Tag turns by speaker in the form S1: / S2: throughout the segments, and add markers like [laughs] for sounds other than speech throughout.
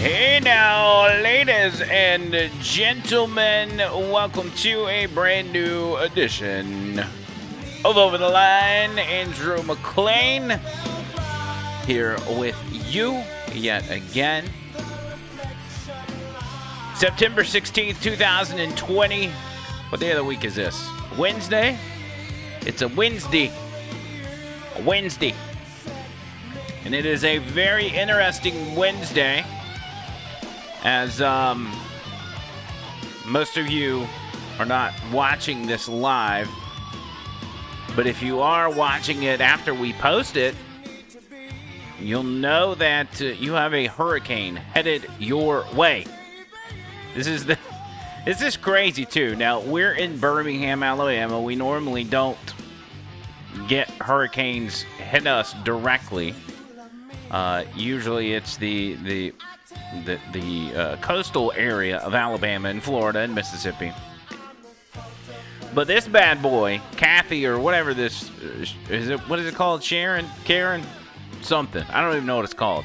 S1: Hey now, ladies and gentlemen, welcome to a brand new edition of Over the Line. Andrew McLean here with you yet again. September 16th, 2020. What day of the week is this? Wednesday? It's a Wednesday. Wednesday. And it is a very interesting Wednesday as um, most of you are not watching this live. But if you are watching it after we post it, you'll know that uh, you have a hurricane headed your way. This is the [laughs] this is crazy too. Now we're in Birmingham, Alabama. We normally don't get hurricanes hit us directly. Uh, usually it's the the the, the uh, coastal area of Alabama and Florida and Mississippi. But this bad boy, Kathy or whatever this uh, is it what is it called? Sharon, Karen, something. I don't even know what it's called.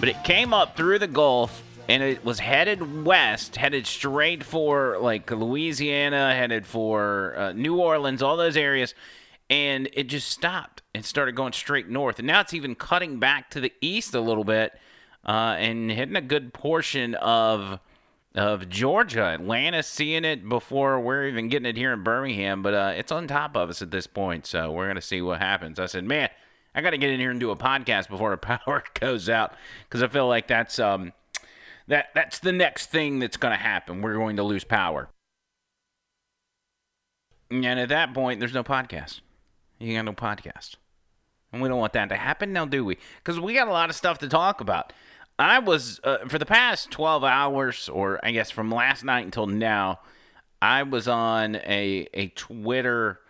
S1: But it came up through the Gulf and it was headed west, headed straight for like Louisiana, headed for uh, New Orleans, all those areas, and it just stopped and started going straight north. And now it's even cutting back to the east a little bit uh, and hitting a good portion of of Georgia. Atlanta's seeing it before we're even getting it here in Birmingham, but uh, it's on top of us at this point. So we're gonna see what happens. I said, man, I got to get in here and do a podcast before the [laughs] power goes out because I feel like that's um that that's the next thing that's to happen. We're going to lose power. And at that point, there's no podcast. You got no podcast. And we don't want that to happen now, do we? Because we got a lot of stuff to talk about. I was, uh, for the past 12 hours, or I guess from last night until now, I was on a, a Twitter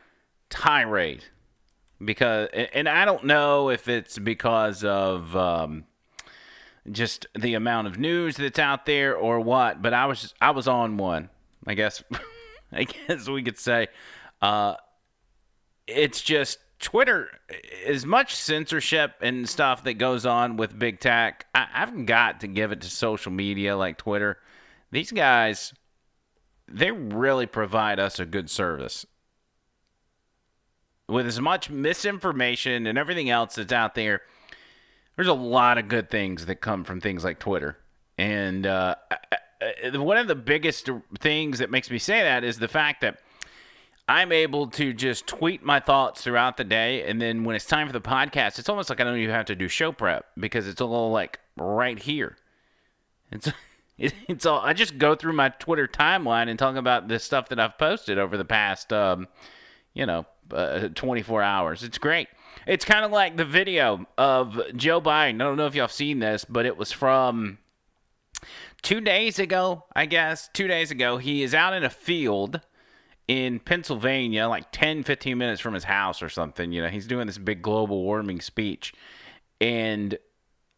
S1: tirade. Because, and I don't know if it's because of, um, just the amount of news that's out there or what but i was i was on one i guess [laughs] i guess we could say uh it's just twitter as much censorship and stuff that goes on with big tech I, i've got to give it to social media like twitter these guys they really provide us a good service with as much misinformation and everything else that's out there there's a lot of good things that come from things like Twitter. And uh, one of the biggest things that makes me say that is the fact that I'm able to just tweet my thoughts throughout the day. And then when it's time for the podcast, it's almost like I don't even have to do show prep because it's all like right here. It's, [laughs] it's all, I just go through my Twitter timeline and talk about the stuff that I've posted over the past, um, you know, uh, 24 hours. It's great. It's kind of like the video of Joe Biden. I don't know if y'all seen this, but it was from two days ago, I guess. Two days ago, he is out in a field in Pennsylvania, like 10, 15 minutes from his house or something. You know, he's doing this big global warming speech. And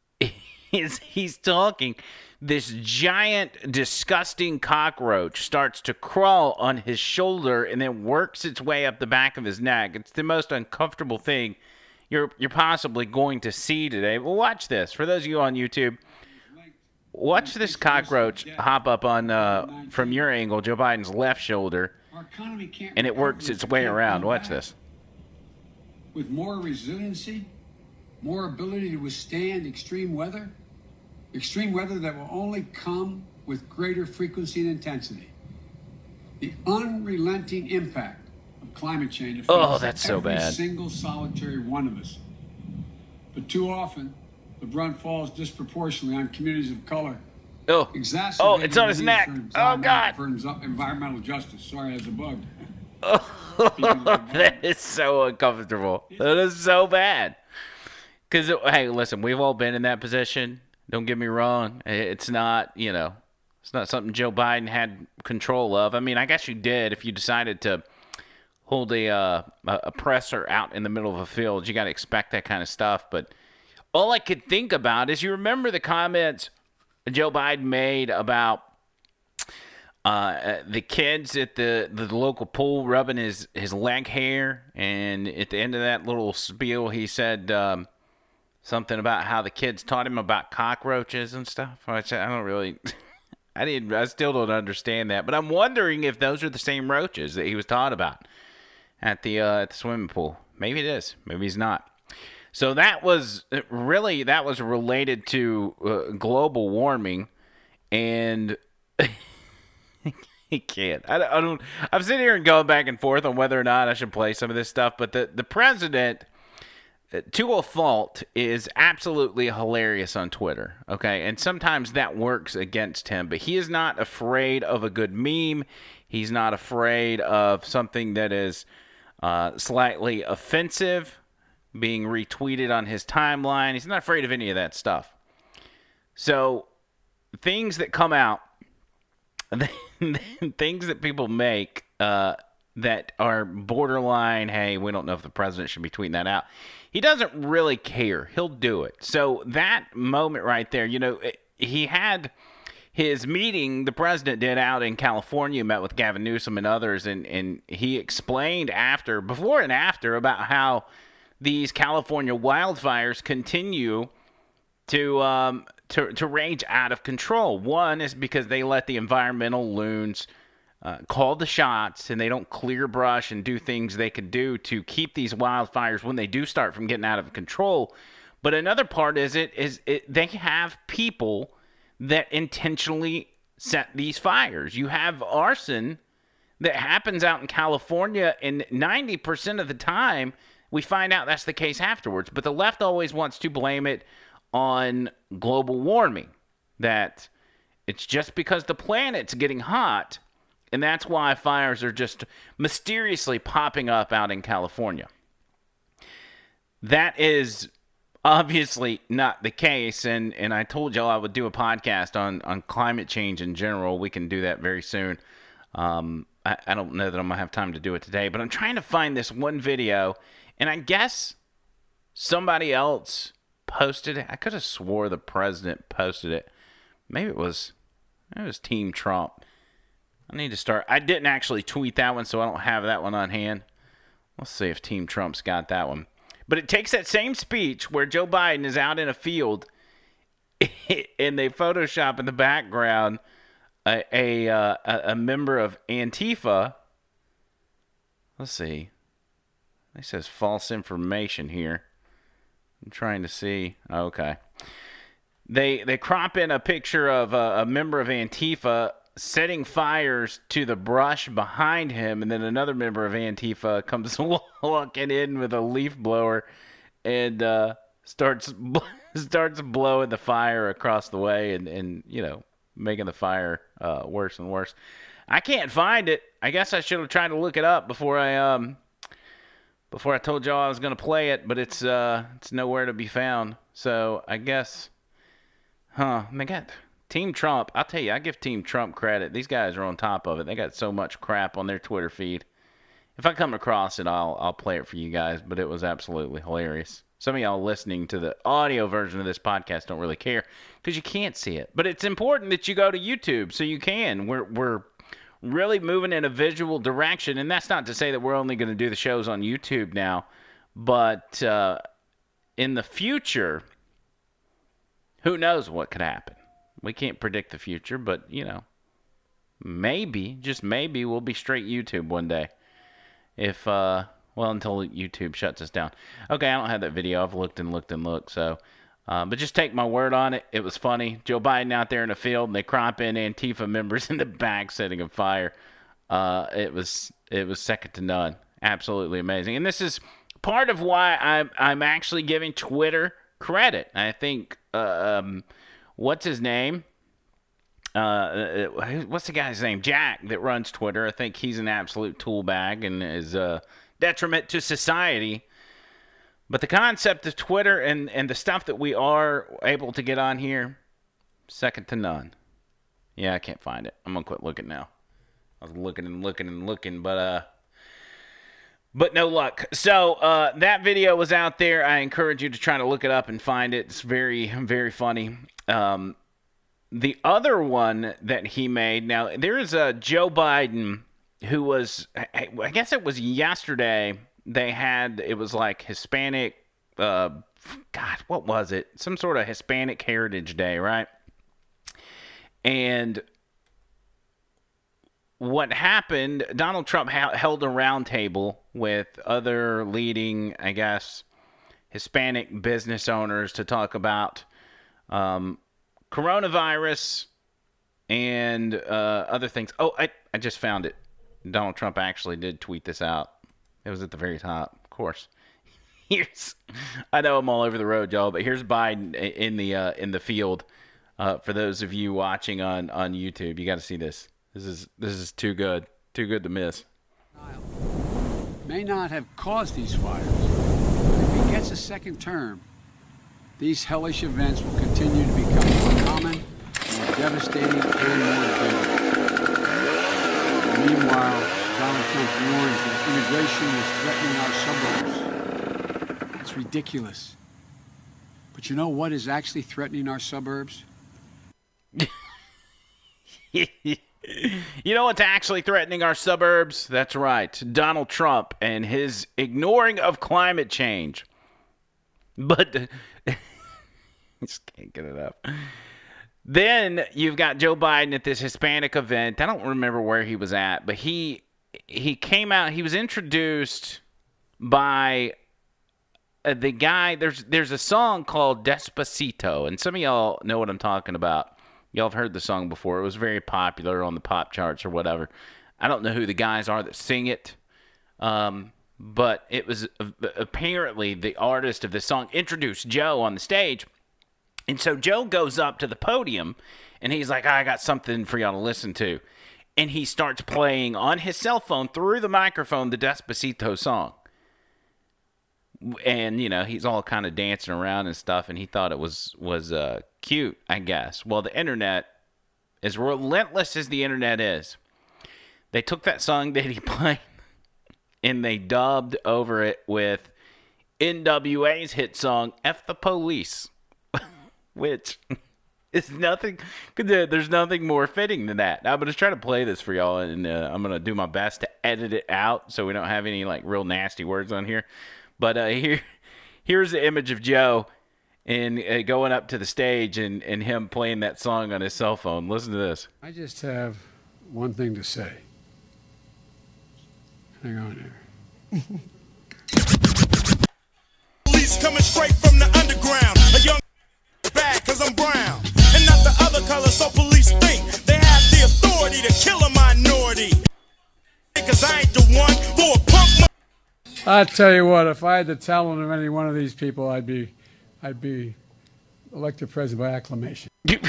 S1: [laughs] he's, he's talking. This giant, disgusting cockroach starts to crawl on his shoulder and then works its way up the back of his neck. It's the most uncomfortable thing you're you're possibly going to see today. Well, watch this. For those of you on YouTube, watch this cockroach hop up on uh, from your angle, Joe Biden's left shoulder, and it works its way around. Watch this.
S2: With more resiliency, more ability to withstand extreme weather, extreme weather that will only come with greater frequency and intensity. The unrelenting impact of climate change oh, affects
S1: Oh, that's so
S2: every
S1: bad.
S2: single solitary one of us. But too often, the brunt falls disproportionately on communities of color.
S1: Oh, oh, it's on his neck. Oh God,
S2: For environmental justice. Sorry, as a bug. [laughs]
S1: that is so uncomfortable. That is so bad. Because hey, listen, we've all been in that position. Don't get me wrong. It's not, you know, it's not something Joe Biden had control of. I mean, I guess you did if you decided to hold a uh, a presser out in the middle of a field. You got to expect that kind of stuff. But all I could think about is you remember the comments Joe Biden made about uh, the kids at the, the local pool rubbing his, his leg hair. And at the end of that little spiel, he said um, something about how the kids taught him about cockroaches and stuff. Which I don't really, [laughs] I didn't, I still don't understand that. But I'm wondering if those are the same roaches that he was taught about at the uh, at the swimming pool. Maybe it is. Maybe he's not. So that was really that was related to uh, global warming, and [laughs] he can't. I, I don't. I'm sitting here and going back and forth on whether or not I should play some of this stuff. But the the president, uh, to a fault, is absolutely hilarious on Twitter. Okay, and sometimes that works against him. But he is not afraid of a good meme. He's not afraid of something that is uh, slightly offensive being retweeted on his timeline. He's not afraid of any of that stuff. So things that come out, [laughs] things that people make uh, that are borderline, hey, we don't know if the president should be tweeting that out. He doesn't really care. He'll do it. So that moment right there, you know, it- he had his meeting the president did out in California, met with Gavin Newsom and others, and, and he explained after, before and after, about how these California wildfires continue to um, to to rage out of control. One is because they let the environmental loons uh, call the shots, and they don't clear brush and do things they could do to keep these wildfires when they do start from getting out of control. But another part is it is it, they have people that intentionally set these fires. You have arson that happens out in California, and 90% of the time, we find out that's the case afterwards. But the left always wants to blame it on global warming, that it's just because the planet's getting hot, and that's why fires are just mysteriously popping up out in California. That is obviously not the case and and I told y'all I would do a podcast on on climate change in general. We can do that very soon. Um, I, I don't know that I'm gonna have time to do it today, but I'm trying to find this one video, and I guess somebody else posted it. I could have swore the president posted it. Maybe it was it was Team Trump. I need to start. I didn't actually tweet that one, so I don't have that one on hand. Let's see if Team Trump's got that one. But it takes that same speech where Joe Biden is out in a field [laughs] and they Photoshop in the background a a, uh, a, a member of Antifa. Let's see. It says false information here. I'm trying to see. Okay. They they crop in a picture of a, a member of Antifa setting fires to the brush behind him, and then another member of Antifa [laughs] comes [laughs] walking in with a leaf blower and uh, starts [laughs] starts blowing the fire across the way, and and you know making the fire uh, worse and worse. I can't find it. I guess I should have tried to look it up before I um before I told y'all I was gonna play it, but it's uh it's nowhere to be found. So I guess, huh? They got Team Trump. I'll tell you, I give Team Trump credit. These guys are on top of it. They got so much crap on their Twitter feed. If I come across it, I'll I'll play it for you guys. But it was absolutely hilarious. Some of y'all listening to the audio version of this podcast don't really care because you can't see it. But it's important that you go to YouTube so you can. We're we're really moving in a visual direction, and that's not to say that we're only going to do the shows on YouTube now, but uh, in the future, who knows what could happen? We can't predict the future, but you know, maybe, just maybe, we'll be straight YouTube one day. If uh, well, until YouTube shuts us down. Okay, I don't have that video. I've looked and looked and looked. So, uh, but just take my word on it. It was funny. Joe Biden out there in the field, and they crop in Antifa members [laughs] in the back setting a fire. Uh, it was it was second to none. Absolutely amazing. And this is part of why I'm I'm actually giving Twitter credit. I think uh, um, what's his name? Uh, uh, what's the guy's name? Jack that runs Twitter. I think he's an absolute tool bag and is a detriment to society. But the concept of Twitter and, and the stuff that we are able to get on here, second to none. Yeah, I can't find it. I'm gonna quit looking now. I was looking and looking and looking, but uh but no luck. So uh, that video was out there. I encourage you to try to look it up and find it. It's very, very funny. Um, the other one that he made now there is a Joe Biden who was I guess it was yesterday they had it was like Hispanic uh god what was it? Some sort of Hispanic Heritage Day right? And what happened Donald Trump ha- held a roundtable with other leading I guess Hispanic business owners to talk about um, coronavirus and uh, other things. Oh I, I just found it. Donald Trump actually did tweet this out. It was at the very top, of course. [laughs] Here's, I know I'm all over the road, y'all, but here's Biden in the uh, in the field. Uh, for those of you watching on on YouTube, you got to see this. This is this is too good, too good to miss.
S2: May not have caused these fires. If he gets a second term, these hellish events will continue to become more common, more devastating, and more deadly. Meanwhile, Donald Trump warns that immigration is threatening our suburbs. It's ridiculous. But you know what is actually threatening our suburbs? [laughs]
S1: you know what's actually threatening our suburbs? That's right, Donald Trump and his ignoring of climate change. But [laughs] just can't get it up. Then you've got Joe Biden at this Hispanic event. I don't remember where he was at, but he he came out. He was introduced by uh, the guy. There's there's a song called Despacito, and some of y'all know what I'm talking about. Y'all have heard the song before. It was very popular on the pop charts or whatever. I don't know who the guys are that sing it, um, but it was uh, apparently the artist of the song introduced Joe on the stage and so Joe goes up to the podium and he's like, I got something for y'all to listen to. And he starts playing on his cell phone through the microphone the Despacito song. And you know he's all kind of dancing around and stuff, and he thought it was was uh, cute, I guess. Well, the internet, as relentless as the internet is, they took that song that he [laughs] played and they dubbed over it with NWA's hit song "F the Police." [laughs] which is nothing. There's nothing more fitting than that. I'm gonna try to play this for y'all, and uh, I'm gonna do my best to edit it out so we don't have any like real nasty words on here. But uh, here, here's the image of Joe and uh, going up to the stage and, and him playing that song on his cell phone. Listen to this.
S2: I just have one thing to say. Hang on here. [laughs]
S3: Police coming straight from the underground. A young [laughs] bad cause I'm brown. Color, so police think they have the authority to kill a minority. Cause I ain't the one for a punk.
S2: I tell you what, if I had the talent of any one of these people, I'd be, I'd be elected president by acclamation. [laughs]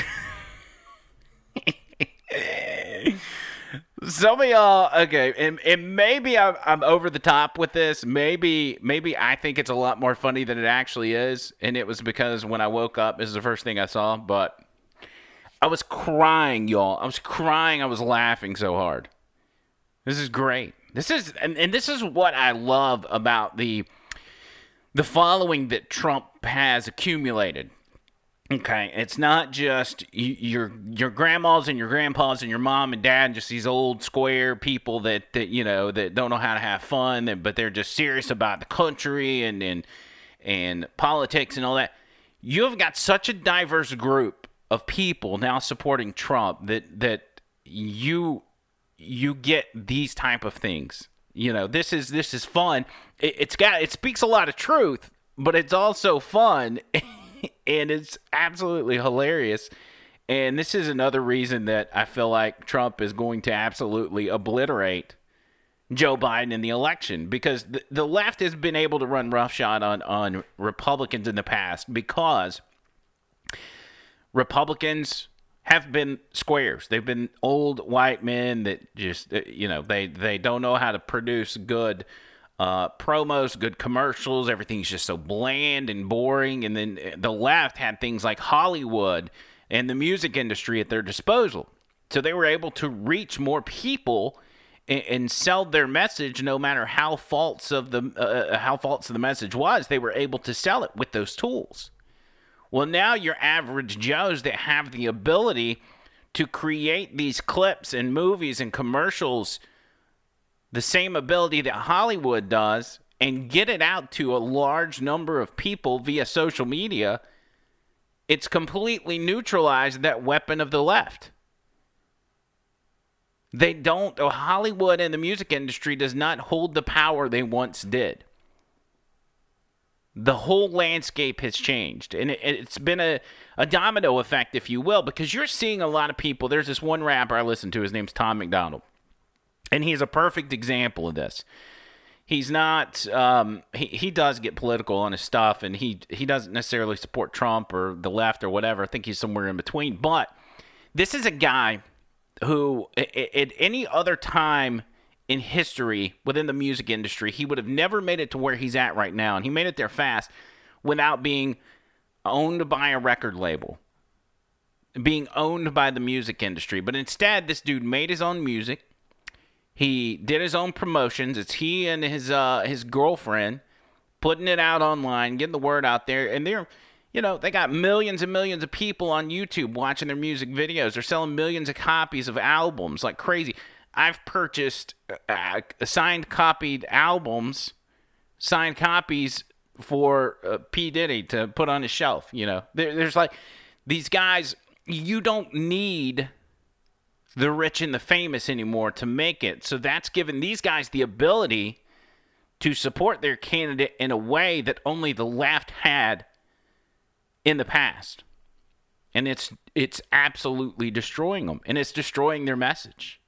S1: Some of y'all, okay, and, and maybe I'm, I'm over the top with this. Maybe maybe I think it's a lot more funny than it actually is, and it was because when I woke up, this is the first thing I saw. But I was crying, y'all. I was crying. I was laughing so hard. This is great. This is and, and this is what I love about the the following that Trump has accumulated. Okay, it's not just your your grandmas and your grandpas and your mom and dad, and just these old square people that, that you know that don't know how to have fun, but they're just serious about the country and and and politics and all that. You have got such a diverse group of people now supporting Trump that that you you get these type of things. You know, this is this is fun. It, it's got it speaks a lot of truth, but it's also fun, [laughs] and it's absolutely hilarious. And this is another reason that I feel like Trump is going to absolutely obliterate Joe Biden in the election because the, the left has been able to run roughshod on on Republicans in the past because Republicans have been squares. They've been old white men that just uh, you know they they don't know how to produce good uh, promos, good commercials. Everything's just so bland and boring. And then uh, the left had things like Hollywood and the music industry at their disposal, so they were able to reach more people and, and sell their message, no matter how false of the uh, how false of the message was. They were able to sell it with those tools. Well, now your average Joes that have the ability to create these clips and movies and commercials, the same ability that Hollywood does, and get it out to a large number of people via social media, it's completely neutralized that weapon of the left. They don't, Hollywood and the music industry does not hold the power they once did the whole landscape has changed. And it, it's been a, a domino effect if you will because you're seeing a lot of people. There's this one rapper i listen to. His name's Tom MacDonald. And he's a perfect example of this. He's not um, he, he does get political on his stuff and he he doesn't necessarily support trump or the left or whatever. I think he's somewhere in between. But this is a guy who at any other time in history within the music industry, he would have never made it to where he's at right now. And he made it there fast without being owned by a record label, being owned by the music industry. But instead, this dude made his own music. He did his own promotions. It's he and his uh, his girlfriend putting it out online, getting the word out there, and they're you know, they got millions and millions of people on YouTube watching their music videos. They're selling millions of copies of albums like crazy. I've purchased uh, signed copied albums, signed copies for uh, P Diddy to put on his shelf. You know, there, there's like these guys. You don't need the rich and the famous anymore to make it. So that's given these guys the ability to support their candidate in a way that only the left had in the past. And it's it's absolutely destroying them and it's destroying their message.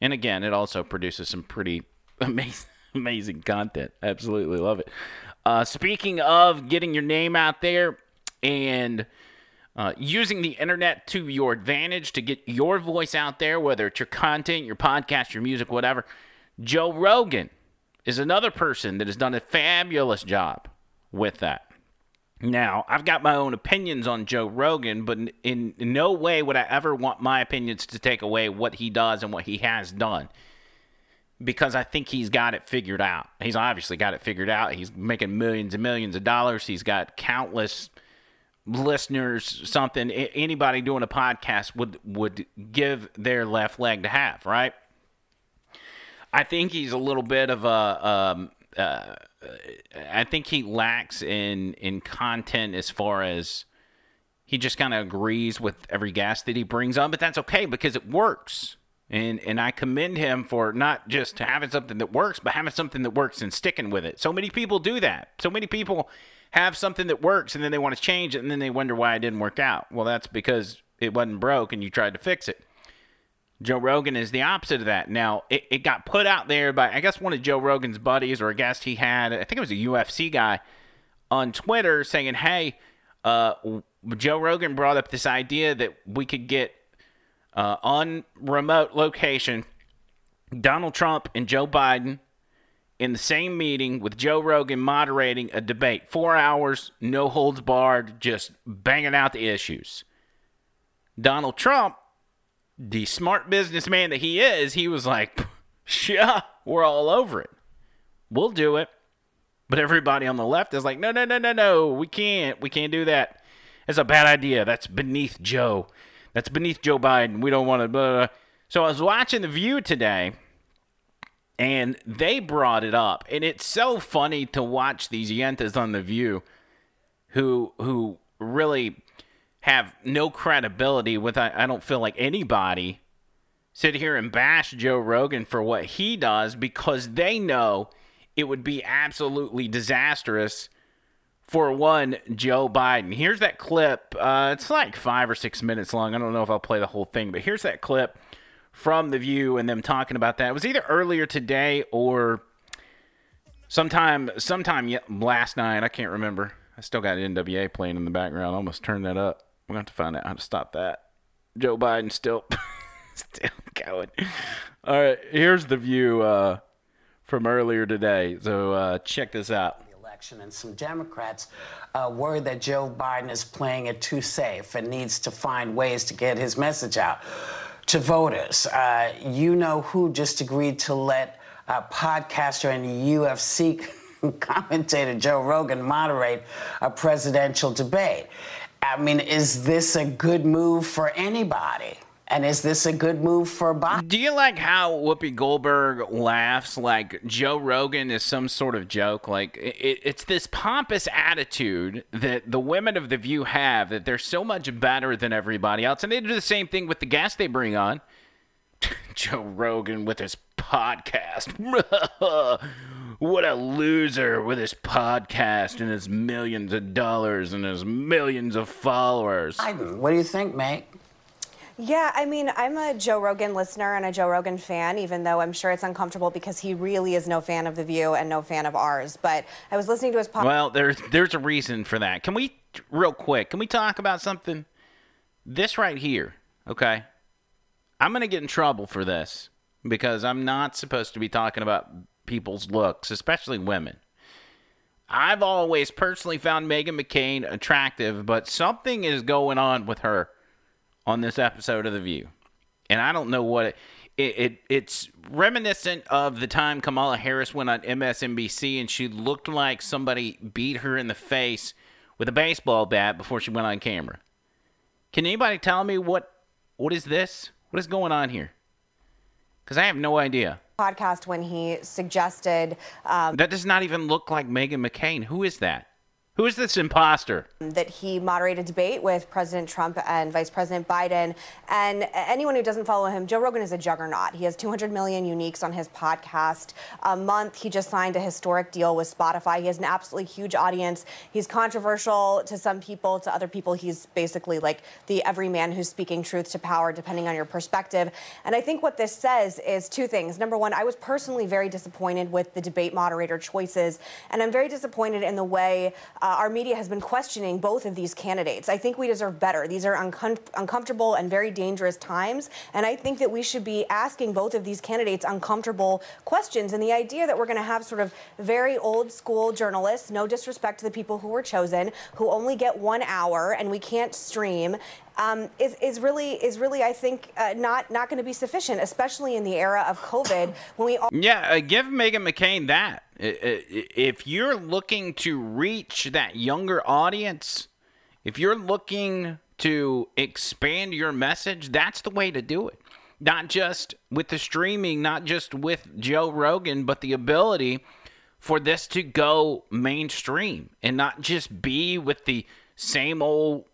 S1: And again, it also produces some pretty [laughs] amazing, amazing content. Absolutely love it. Uh, speaking of getting your name out there and uh, using the internet to your advantage to get your voice out there, whether it's your content, your podcast, your music, whatever, Joe Rogan is another person that has done a fabulous job with that. Now, I've got my own opinions on Joe Rogan, but in, in, no way would I ever want my opinions to take away what he does and what he has done. Because I think he's got it figured out. He's obviously got it figured out. He's making millions and millions of dollars. He's got countless listeners, something anybody doing a podcast would would give their left leg to have, right? I think he's a little bit of a um, uh, I think he lacks in in content as far as he just kind of agrees with every guest that he brings on, but that's okay because it works. And and I commend him for not just having something that works, but having something that works and sticking with it. So many people do that. So many people have something that works and then they want to change it and then they wonder why it didn't work out. Well, that's because it wasn't broke and you tried to fix it. Joe Rogan is the opposite of that. Now, it, it got put out there by, I guess, one of Joe Rogan's buddies or a guest he had. I think it was a UFC guy on Twitter saying, hey, uh, Joe Rogan brought up this idea that we could get uh, on remote location. Donald Trump and Joe Biden in the same meeting with Joe Rogan moderating a debate. Four hours, no holds barred, just banging out the issues. Donald Trump, the smart businessman that he is, he was like, [laughs] yeah, we're all over it. We'll do it. But everybody on the left is like, no, no, no, no, no, we can't. We can't do that. It's a bad idea. That's beneath Joe. That's beneath Joe Biden. We don't want to. Blah, blah. So I was watching The View today, and they brought it up, and it's so funny to watch these yentas on The View, who who really have no credibility with. I, I don't feel like anybody sit here and bash Joe Rogan for what he does because they know it would be absolutely disastrous for one Joe Biden. Here's that clip. Uh, it's like five or six minutes long. I don't know if I'll play the whole thing, but here's that clip from The View and them talking about that. It was either earlier today or sometime sometime last night. I can't remember. I still got NWA playing in the background. I almost turned that up. We're going to have to find out how to stop that. Joe Biden still [laughs] still going. All right, here's The View uh, from earlier today. So uh, check this out.
S4: The election, and some Democrats uh, worry that Joe Biden is playing it too safe and needs to find ways to get his message out to voters. Uh, you know who just agreed to let uh, podcaster and UFC [laughs] commentator Joe Rogan moderate a presidential debate. I mean, is this a good move for anybody? And is this a good move for Biden?
S1: Do you like how Whoopi Goldberg laughs like Joe Rogan is some sort of joke? Like it, it's this pompous attitude that the women of the View have that they're so much better than everybody else, and they do the same thing with the guests they bring on. [laughs] Joe Rogan with his podcast. [laughs] what a loser with his podcast and his millions of dollars and his millions of followers.
S4: Biden. What do you think, mate?
S5: Yeah, I mean, I'm a Joe Rogan listener and a Joe Rogan fan, even though I'm sure it's uncomfortable because he really is no fan of The View and no fan of ours. But I was listening to his podcast.
S1: Well, there's there's a reason for that. Can we real quick? Can we talk about something? This right here, okay? I'm gonna get in trouble for this because I'm not supposed to be talking about people's looks, especially women. I've always personally found Meghan McCain attractive, but something is going on with her on this episode of The View, and I don't know what it. It, it it's reminiscent of the time Kamala Harris went on MSNBC and she looked like somebody beat her in the face with a baseball bat before she went on camera. Can anybody tell me what what is this? What is going on here? Because I have no idea.
S5: Podcast when he suggested um,
S1: That does not even look like Meghan McCain. Who is that? Who is this imposter?
S5: that he moderate a debate with President Trump and Vice President Biden. And anyone who doesn't follow him, Joe Rogan is a juggernaut. He has 200 million uniques on his podcast a month. He just signed a historic deal with Spotify. He has an absolutely huge audience. He's controversial to some people, to other people, he's basically like the everyman who's speaking truth to power, depending on your perspective. And I think what this says is two things. Number one, I was personally very disappointed with the debate moderator choices, and I'm very disappointed in the way our media has been questioning both of these candidates. I think we deserve better. These are uncom- uncomfortable and very dangerous times, and I think that we should be asking both of these candidates uncomfortable questions. And the idea that we're going to have sort of very old school journalists, no disrespect to the people who were chosen, who only get one hour and we can't stream. Um, is, is really is really I think uh, not not going to be sufficient, especially in the era of COVID when we all
S1: Yeah, uh, give Meghan McCain that. If you're looking to reach that younger audience, if you're looking to expand your message, that's the way to do it. Not just with the streaming, not just with Joe Rogan, but the ability for this to go mainstream and not just be with the same old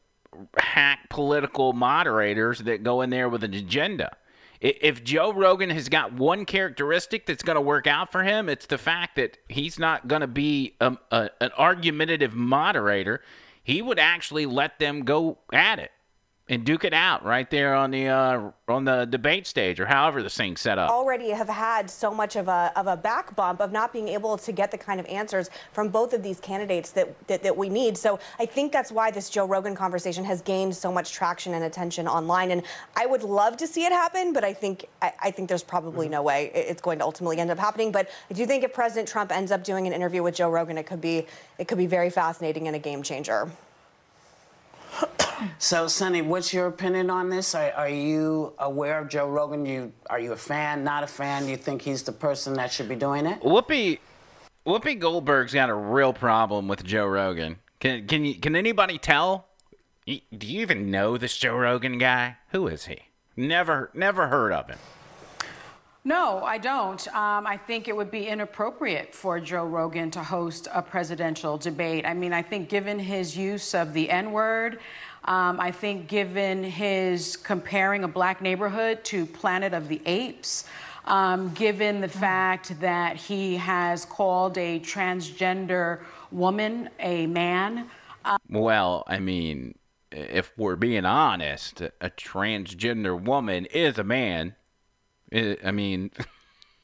S1: hack political moderators that go in there with an agenda. If Joe Rogan has got one characteristic that's going to work out for him, it's the fact that he's not going to be a, a, an argumentative moderator. He would actually let them go at it. And duke it out right there on the uh, on the debate stage or however the thing's set up.
S5: already have had so much of a, of a back bump of not being able to get the kind of answers from both of these candidates that, that, that we need. So I think that's why this Joe Rogan conversation has gained so much traction and attention online. And I would love to see it happen, but I think I, I think there's probably no way it's going to ultimately end up happening. But I do think if President Trump ends up doing an interview with Joe Rogan, it could be it could be very fascinating and a game changer.
S4: So, Sunny, what's your opinion on this? Are, are you aware of Joe Rogan? You are you a fan? Not a fan? You think he's the person that should be doing it?
S1: Whoopi Whoopi Goldberg's got a real problem with Joe Rogan. Can can you can anybody tell? Do you even know this Joe Rogan guy? Who is he? Never never heard of him.
S6: No, I don't. Um, I think it would be inappropriate for Joe Rogan to host a presidential debate. I mean, I think given his use of the N word, um, I think given his comparing a black neighborhood to Planet of the Apes, um, given the fact that he has called a transgender woman a man.
S1: Well, I mean, if we're being honest, a transgender woman is a man. I I mean,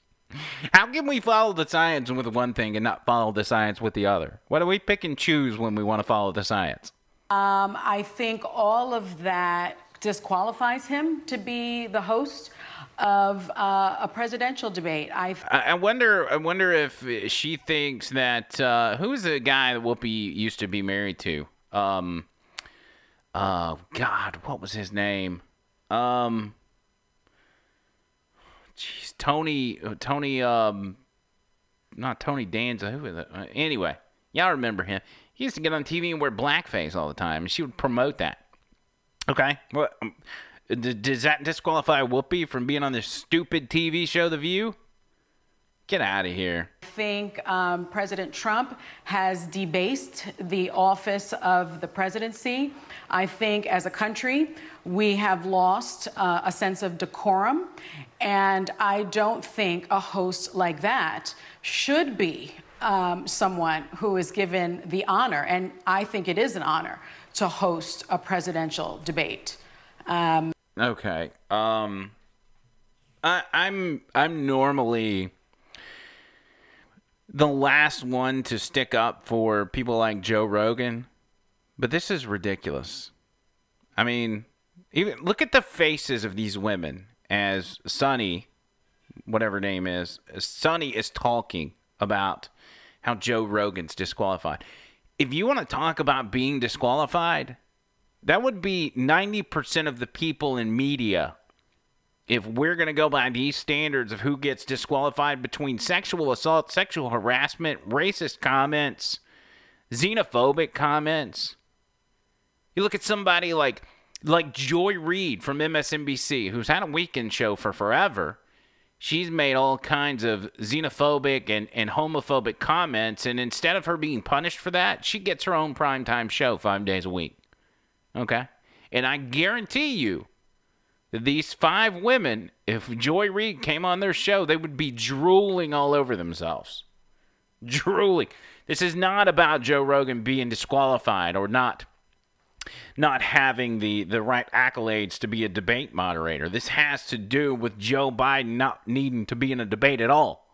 S1: [laughs] how can we follow the science with one thing and not follow the science with the other? Why do we pick and choose when we want to follow the science?
S6: Um, I think all of that disqualifies him to be the host of uh, a presidential debate. I
S1: I I wonder. I wonder if she thinks that uh, who's the guy that Whoopi used to be married to? Um, uh, God, what was his name? Um, jeez, Tony. uh, Tony. Um, not Tony Danza. Who is it? Uh, anyway, y'all remember him? He used to get on TV and wear blackface all the time, and she would promote that. Okay. What? Um, d- does that disqualify Whoopi from being on this stupid TV show, The View? Get out of here.
S6: I think um, President Trump has debased the office of the presidency. I think as a country, we have lost uh, a sense of decorum. And I don't think a host like that should be um, someone who is given the honor, and I think it is an honor, to host a presidential debate. Um,
S1: Okay. Um, I, I'm I'm normally the last one to stick up for people like Joe Rogan, but this is ridiculous. I mean, even look at the faces of these women as Sunny, whatever name is, Sunny is talking about how Joe Rogan's disqualified. If you want to talk about being disqualified, that would be 90% of the people in media. If we're going to go by these standards of who gets disqualified between sexual assault, sexual harassment, racist comments, xenophobic comments. You look at somebody like like Joy Reid from MSNBC, who's had a weekend show for forever. She's made all kinds of xenophobic and, and homophobic comments, and instead of her being punished for that, she gets her own primetime show five days a week. Okay? And I guarantee you that these five women, if Joy Reid came on their show, they would be drooling all over themselves. Drooling. This is not about Joe Rogan being disqualified or not not having the, the right accolades to be a debate moderator. This has to do with Joe Biden not needing to be in a debate at all.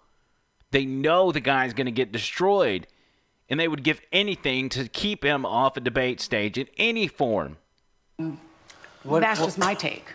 S1: They know the guy's going to get destroyed, and they would give anything to keep him off a debate stage in any form.
S6: that's just my take.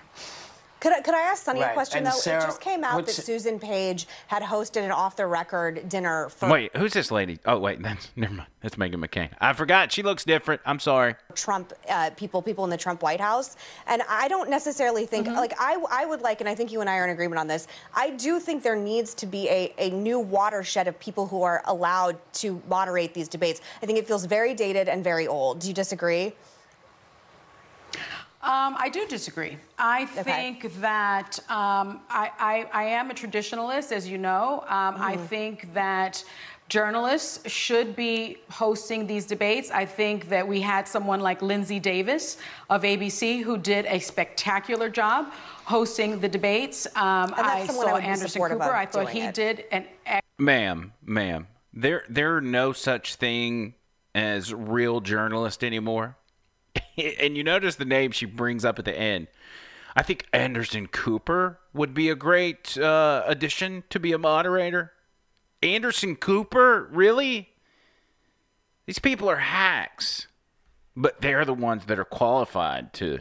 S5: Could I, could I ask Sunny a question
S4: and
S5: though?
S4: Sarah,
S5: it just came out that Susan Page had hosted an off-the-record dinner for
S1: Wait, who's this lady? Oh, wait, [laughs] that's never mind. That's Meghan McCain. I forgot. She looks different. I'm sorry.
S5: Trump uh, people, people in the Trump White House, and I don't necessarily think like I, I would like, and I think you and I are in agreement on this. I do think there needs to be a, a new watershed of people who are allowed to moderate these debates. I think it feels very dated and very old. Do you disagree?
S6: Um, I do disagree. I think that um, I, I, I am a traditionalist, as you know. Um, I think that journalists should be hosting these debates. I think that we had someone like Linsey Davis of ABC who did a spectacular job hosting the debates. Um,
S5: And that's
S6: I
S5: someone I
S6: saw
S5: would
S6: Anderson
S5: supportive
S6: Cooper.
S5: of
S6: I thought he
S5: it.
S6: did an
S1: Ma'am, ma'am, there there are no such thing as real journalists anymore. [laughs] and you notice the name she brings up at the end. I think Anderson Cooper would be a great uh, addition to be a moderator. Anderson Cooper, really? These people are hacks, but they're the ones that are qualified to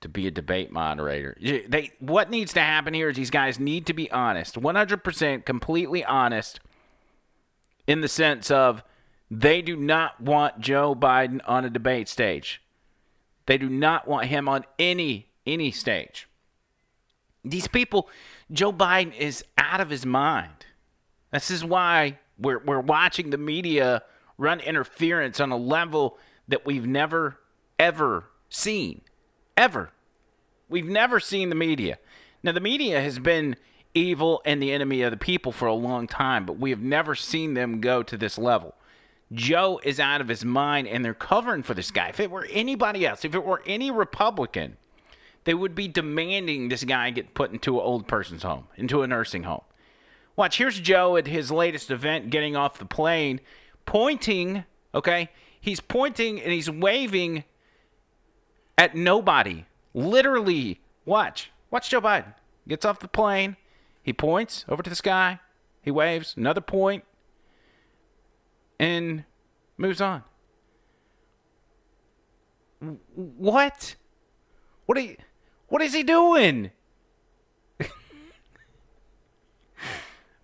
S1: to be a debate moderator. They what needs to happen here is these guys need to be honest, 100% completely honest in the sense of they do not want Joe Biden on a debate stage. They do not want him on any any stage. These people, Joe Biden is out of his mind. This is why we're we're watching the media run interference on a level that we've never ever seen. Ever. We've never seen the media. Now the media has been evil and the enemy of the people for a long time, but we have never seen them go to this level. Joe is out of his mind and they're covering for this guy. If it were anybody else, if it were any Republican, they would be demanding this guy get put into an old person's home, into a nursing home. Watch, here's Joe at his latest event getting off the plane, pointing, okay? He's pointing and he's waving at nobody. Literally, watch. Watch Joe Biden. Gets off the plane, he points over to the sky, he waves, another point, and moves on. What? What are you, what is he doing? [laughs]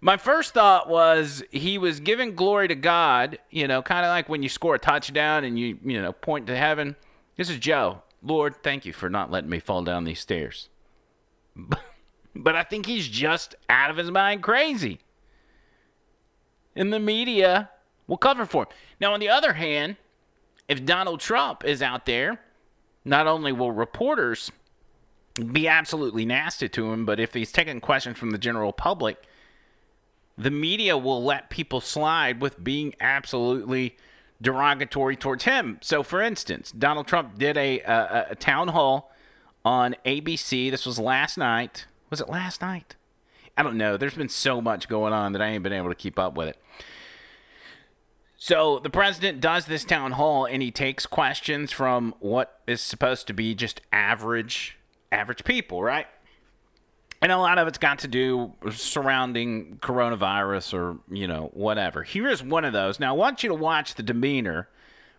S1: My first thought was he was giving glory to God, you know, kind of like when you score a touchdown and you, you know, point to heaven. This is Joe. Lord, thank you for not letting me fall down these stairs. [laughs] But I think he's just out of his mind crazy. And the media will cover for him. Now, on the other hand, if Donald Trump is out there, not only will reporters be absolutely nasty to him, but if he's taking questions from the general public, the media will let people slide with being absolutely derogatory towards him. So, for instance, Donald Trump did a, a, a town hall on ABC. This was last night. Was it last night? I don't know. There's been so much going on that I ain't been able to keep up with it. So the president does this town hall and he takes questions from what is supposed to be just average average people, right? And a lot of it's got to do surrounding coronavirus or, you know, whatever. Here is one of those. Now I want you to watch the demeanor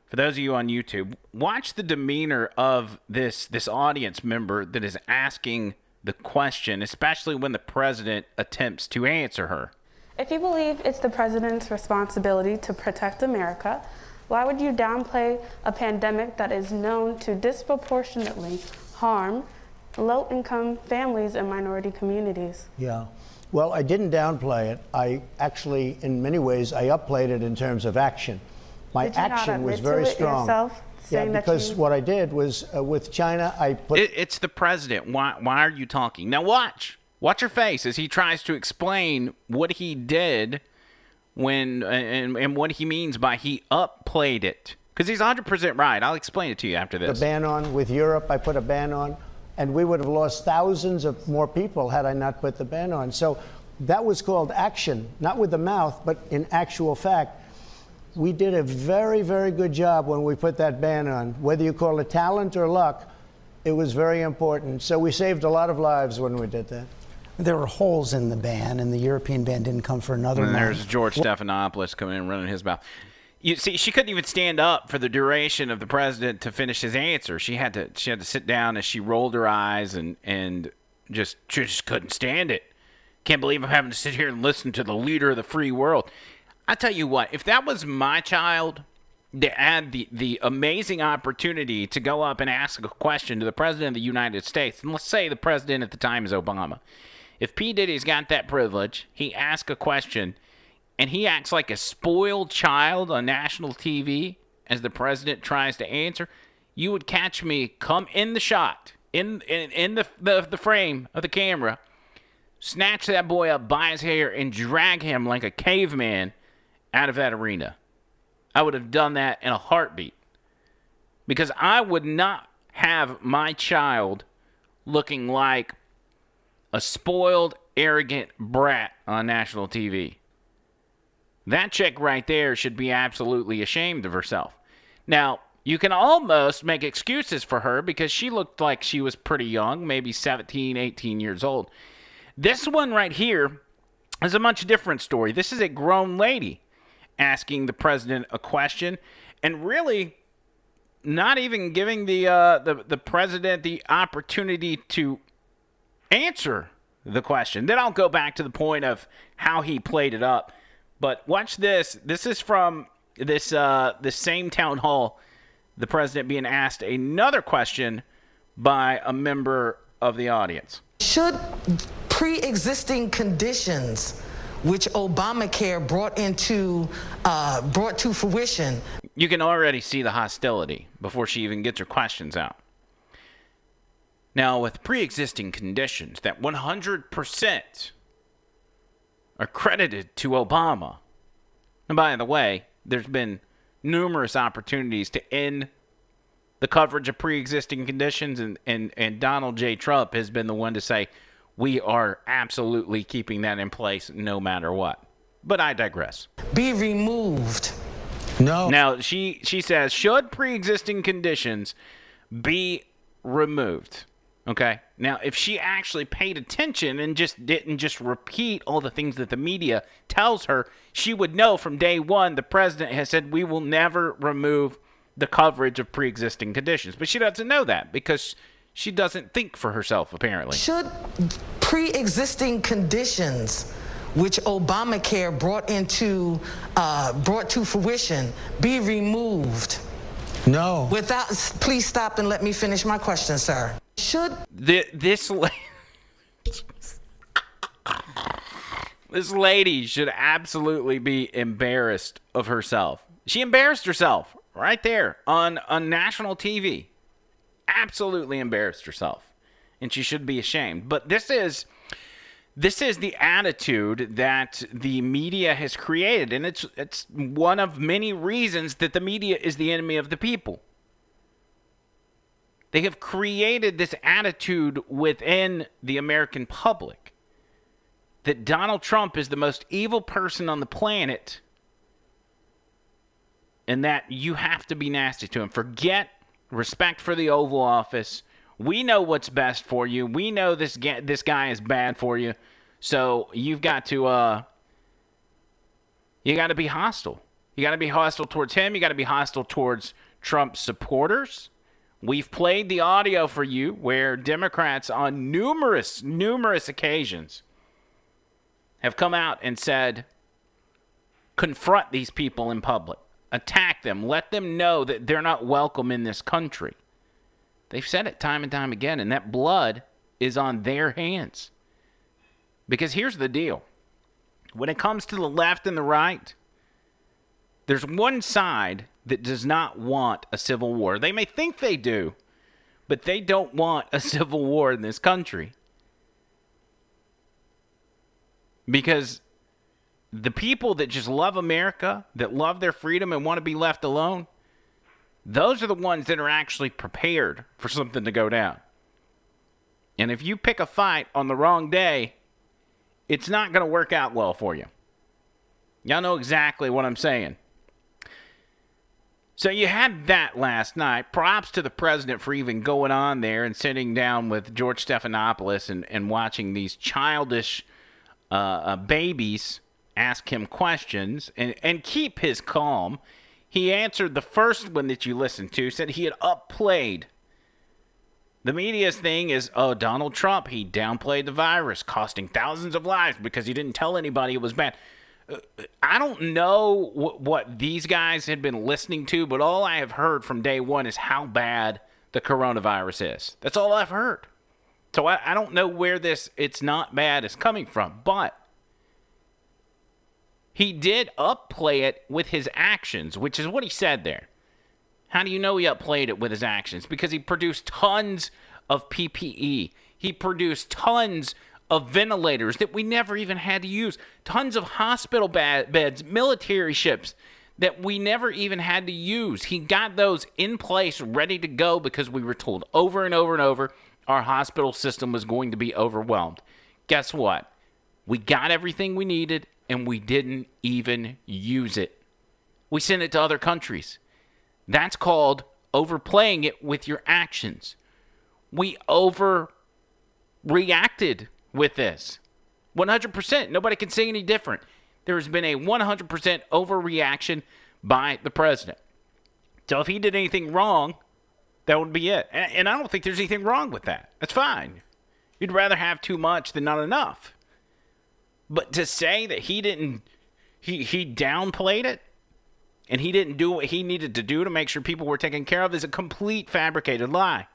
S1: for those of you on YouTube, watch the demeanor of this this audience member that is asking the question, especially when the president attempts to answer her.
S7: If you believe it's the president's responsibility to protect America, why would you downplay a pandemic that is known to disproportionately harm low income families and minority communities?
S8: Yeah. Well, I didn't downplay it. I actually, in many ways, I upplayed it in terms of action. My
S7: Did you not
S8: action was
S7: admit
S8: very
S7: to it
S8: strong.
S7: yourself,
S8: yeah, because
S7: you-
S8: what I did was uh, with China, I put
S1: It, it's the president. Why why are you talking? Now watch. Watch your face as he tries to explain what he did when and, and what he means by he upplayed it. Because he's 100% right. I'll explain it to you after this.
S8: The ban on. With Europe, I put a ban on, and we would have lost thousands of more people had I not put the ban on. So that was called action, not with the mouth, but in actual fact. We did a very, very good job when we put that ban on. Whether you call it talent or luck, it was very important. So we saved a lot of lives when we did that.
S9: There were holes in the ban, and the European ban didn't come for another
S1: And
S9: month.
S1: there's George Stephanopoulos coming in running his mouth. You see, she couldn't even stand up for the duration of the president to finish his answer. She had to she had to sit down as she rolled her eyes and and just she just couldn't stand it. Can't believe I'm having to sit here and listen to the leader of the free world. I tell you what, if that was my child that had the, the amazing opportunity to go up and ask a question to the president of the United States, and let's say the president at the time is Obama. If P. Diddy's got that privilege, he asks a question and he acts like a spoiled child on national TV as the president tries to answer, you would catch me come in the shot, in in, in the, the the frame of the camera, snatch that boy up by his hair and drag him like a caveman out of that arena. I would have done that in a heartbeat. Because I would not have my child looking like a spoiled, arrogant brat on national TV. That chick right there should be absolutely ashamed of herself. Now, you can almost make excuses for her because she looked like she was pretty young, maybe 17, 18 years old. This one right here is a much different story. This is a grown lady asking the president a question and really not even giving the uh, the the president the opportunity to answer the question. Then I'll go back to the point of how he played it up. But watch this. This is from this uh, the same town hall. The president being asked another question by a member of the audience.
S10: Should pre-existing conditions, which Obamacare brought into uh, brought to fruition,
S1: You can already see the hostility before she even gets her questions out. Now, with pre existing conditions that 100% are credited to Obama, and by the way, there's been numerous opportunities to end the coverage of pre existing conditions, and, and, and Donald J. Trump has been the one to say, we are absolutely keeping that in place no matter what. But I digress.
S10: be removed.
S1: No. Now she she says should pre-existing conditions be removed. Okay. Now if she actually paid attention and just didn't just repeat all the things that the media tells her, she would know from day one the president has said we will never remove the coverage of pre-existing conditions. But she doesn't know that because she doesn't think for herself apparently.
S10: Should pre-existing conditions, which Obamacare brought into uh, brought to fruition, be removed?
S9: No.
S10: Without, please stop and let me finish my question, sir. Should
S1: Th- this la- this lady should absolutely be embarrassed of herself. She embarrassed herself right there on on national TV. Absolutely embarrassed herself, and she should be ashamed. But this is this is the attitude that the media has created, and it's it's one of many reasons that the media is the enemy of the people. They have created this attitude within the American public that Donald Trump is the most evil person on the planet and that you have to be nasty to him. Forget respect for the Oval Office. We know what's best for you. We know this ga- this guy is bad for you. So you've got to uh you got to be hostile. You got to be hostile towards him. You got to be hostile towards Trump supporters. We've played the audio for you where Democrats on numerous numerous occasions have come out and said confront these people in public. Attack them. Let them know that they're not welcome in this country. They've said it time and time again, and that blood is on their hands. Because here's the deal when it comes to the left and the right, there's one side that does not want a civil war. They may think they do, but they don't want a [laughs] civil war in this country. Because the people that just love America, that love their freedom and want to be left alone, those are the ones that are actually prepared for something to go down. And if you pick a fight on the wrong day, it's not going to work out well for you. Y'all know exactly what I'm saying. So you had that last night. Props to the president for even going on there and sitting down with George Stephanopoulos and, and watching these childish uh, uh, babies ask him questions and, and keep his calm. He answered the first one that you listened to, said he had upplayed. The media's thing is, oh, Donald Trump, he downplayed the virus, costing thousands of lives because he didn't tell anybody it was bad. Uh, I don't know wh- what these guys had been listening to, but all I have heard from day one is how bad the coronavirus is. That's all I've heard. So I, I don't know where this it's not bad is coming from, but he did upplay it with his actions, which is what he said there. How do you know he upplayed it with his actions? Because he produced tons of PPE. He produced tons of ventilators that we never even had to use, tons of hospital beds, military ships that we never even had to use. He got those in place, ready to go, because we were told over and over and over our hospital system was going to be overwhelmed. Guess what? We got everything we needed and we didn't even use it. We sent it to other countries. That's called overplaying it with your actions. We overreacted with this. 100%. Nobody can say any different. There has been a 100% overreaction by the president. So if he did anything wrong, that would be it. And, I don't think there's anything wrong with that. That's fine. You'd rather have too much than not enough. But to say that he didn't, he, he downplayed it and he didn't do what he needed to do to make sure people were taken care of is a complete fabricated lie.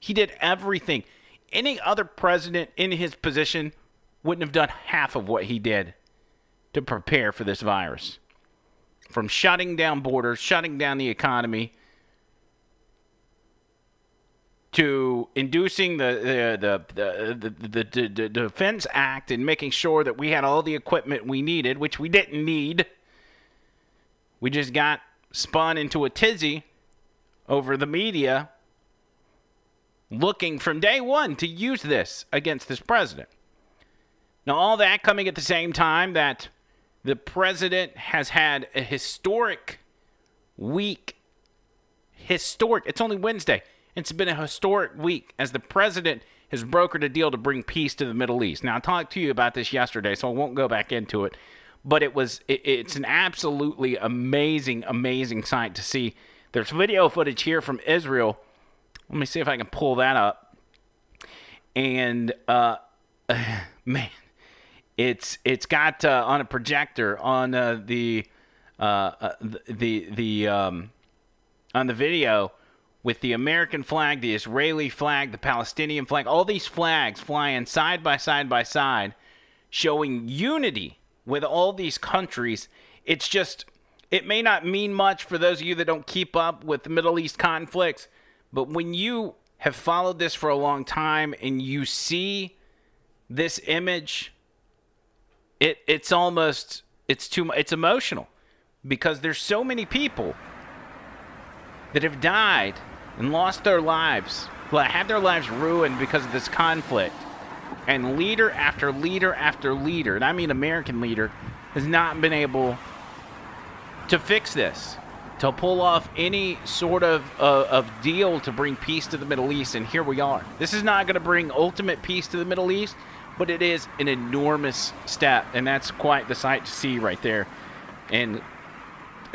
S1: He did everything. Any other president in his position wouldn't have done half of what he did to prepare for this virus. From shutting down borders, shutting down the economy, to inducing the the the, the, the, Defense Act and making sure that we had all the equipment we needed, which we didn't need. We just got spun into a tizzy over the media looking from day one to use this against this president. Now, all that coming at the same time that the president has had a historic week. Historic. It's only Wednesday. It's been a historic week as the president has brokered a deal to bring peace to the Middle East. Now, I talked to you about this yesterday, so I won't go back into it. But it was it, it's an absolutely amazing, amazing sight to see. There's video footage here from Israel. Let me see if I can pull that up. And uh, [laughs] man, it's it's got uh, on a projector on uh, the uh, uh, the the um, on the video with the American flag, the Israeli flag, the Palestinian flag, all these flags flying side by side by side, showing unity with all these countries. It's just, it may not mean much for those of you that don't keep up with the Middle East conflicts, but when you have followed this for a long time and you see this image, it it's almost it's too it's emotional because there's so many people that have died and lost their lives, had their lives ruined because of this conflict. And leader after leader after leader, and I mean American leader, has not been able to fix this, to pull off any sort of, uh, of deal to bring peace to the Middle East. And here we are. This is not going to bring ultimate peace to the Middle East, but it is an enormous step. And that's quite the sight to see right there. And